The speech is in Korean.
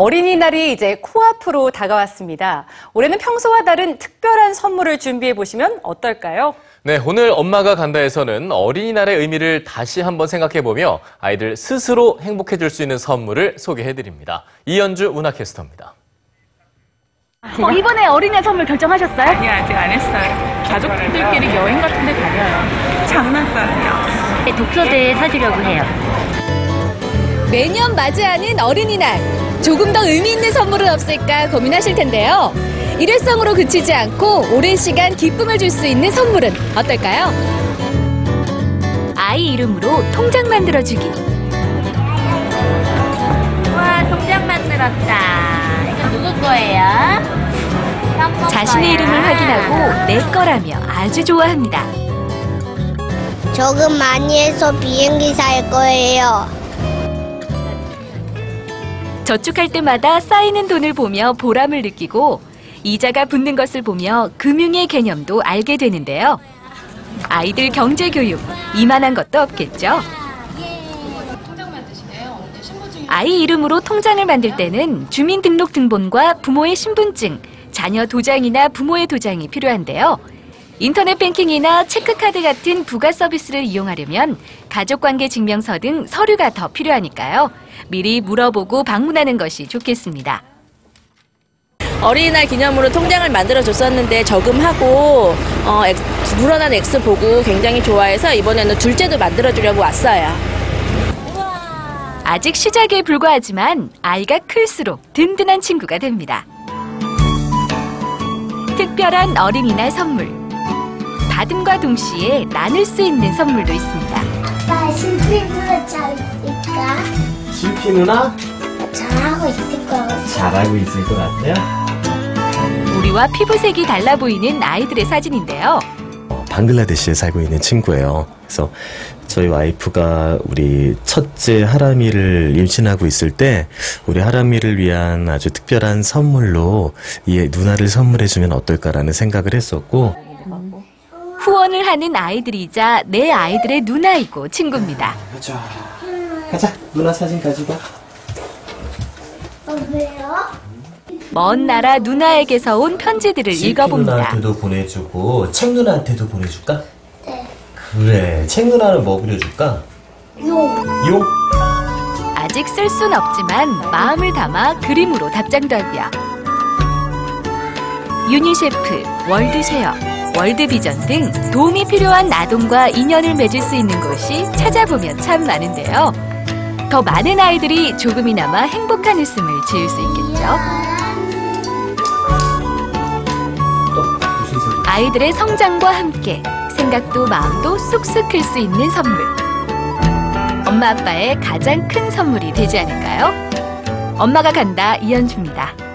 어린이날이 이제 코앞으로 다가왔습니다. 올해는 평소와 다른 특별한 선물을 준비해 보시면 어떨까요? 네, 오늘 엄마가 간다에서는 어린이날의 의미를 다시 한번 생각해 보며 아이들 스스로 행복해질 수 있는 선물을 소개해 드립니다. 이연주 문화캐스터입니다. 어, 이번에 어린이 선물 결정하셨어요? 아니 아직 안 했어요. 가족들끼리 여행 같은 데 다녀요. 장난감이요. 독서대 사주려고 해요. 매년 맞이하는 어린이날. 조금 더 의미 있는 선물은 없을까 고민하실 텐데요. 일회성으로 그치지 않고 오랜 시간 기쁨을 줄 수 있는 선물은 어떨까요? 아이 이름으로 통장 만들어주기. 와, 통장 만들었다. 이거 누구 거예요? 현모 자신의 거야. 이름을 확인하고 내 거라며 아주 좋아합니다. 조금 많이 해서 비행기 살 거예요. 저축할 때마다 쌓이는 돈을 보며 보람을 느끼고 이자가 붙는 것을 보며 금융의 개념도 알게 되는데요. 아이들 경제 교육 이만한 것도 없겠죠. 아이 이름으로 통장을 만들 때는 주민등록등본과 부모의 신분증, 자녀 도장이나 부모의 도장이 필요한데요. 인터넷 뱅킹이나 체크카드 같은 부가 서비스를 이용하려면 가족관계 증명서 등 서류가 더 필요하니까요. 미리 물어보고 방문하는 것이 좋겠습니다. 어린이날 기념으로 통장을 만들어 줬었는데 저금하고 어, 엑- 불어난 X 보고 굉장히 좋아해서 이번에는 둘째도 만들어 주려고 왔어요. 아직 시작에 불과하지만 아이가 클수록 든든한 친구가 됩니다. 특별한 어린이날 선물. 받음과 동시에 나눌 수 있는 선물도 있습니다. 아빠 신비누나 잘있을까? 실피 누나 잘하고 있을 것 같아. 잘하고 있을 것 같아요. 우리와 피부색이 달라 보이는 아이들의 사진인데요. 어, 방글라데시에 살고 있는 친구예요. 그래서 저희 와이프가 우리 첫째 하람이를 임신하고 있을 때 우리 하람이를 위한 아주 특별한 선물로 이 누나를 선물해주면 어떨까라는 생각을 했었고 후원을 하는 아이들이자 내 아이들의 누나이고 친구입니다. 가자. 가자. 누나 사진 가지고. 어, 왜요? 먼 나라 누나에게서 온 편지들을 읽어봅니다. 누나한테도 보내주고 책 누나한테도 보내줄까? 네. 그래. 책 누나는 뭐 그려줄까? 용. 용? 아직 쓸 순 없지만 마음을 담아 그림으로 답장도 하고요. 유니세프, 월드쉐어, 월드비전 등 도움이 필요한 아동과 인연을 맺을 수 있는 곳이 찾아보면 참 많은데요. 더 많은 아이들이 조금이나마 행복한 웃음을 지을 수 있겠죠. 아이들의 성장과 함께 생각도 마음도 쑥쑥 클 수 있는 선물. 엄마 아빠의 가장 큰 선물이 되지 않을까요? 엄마가 간다 이현주입니다.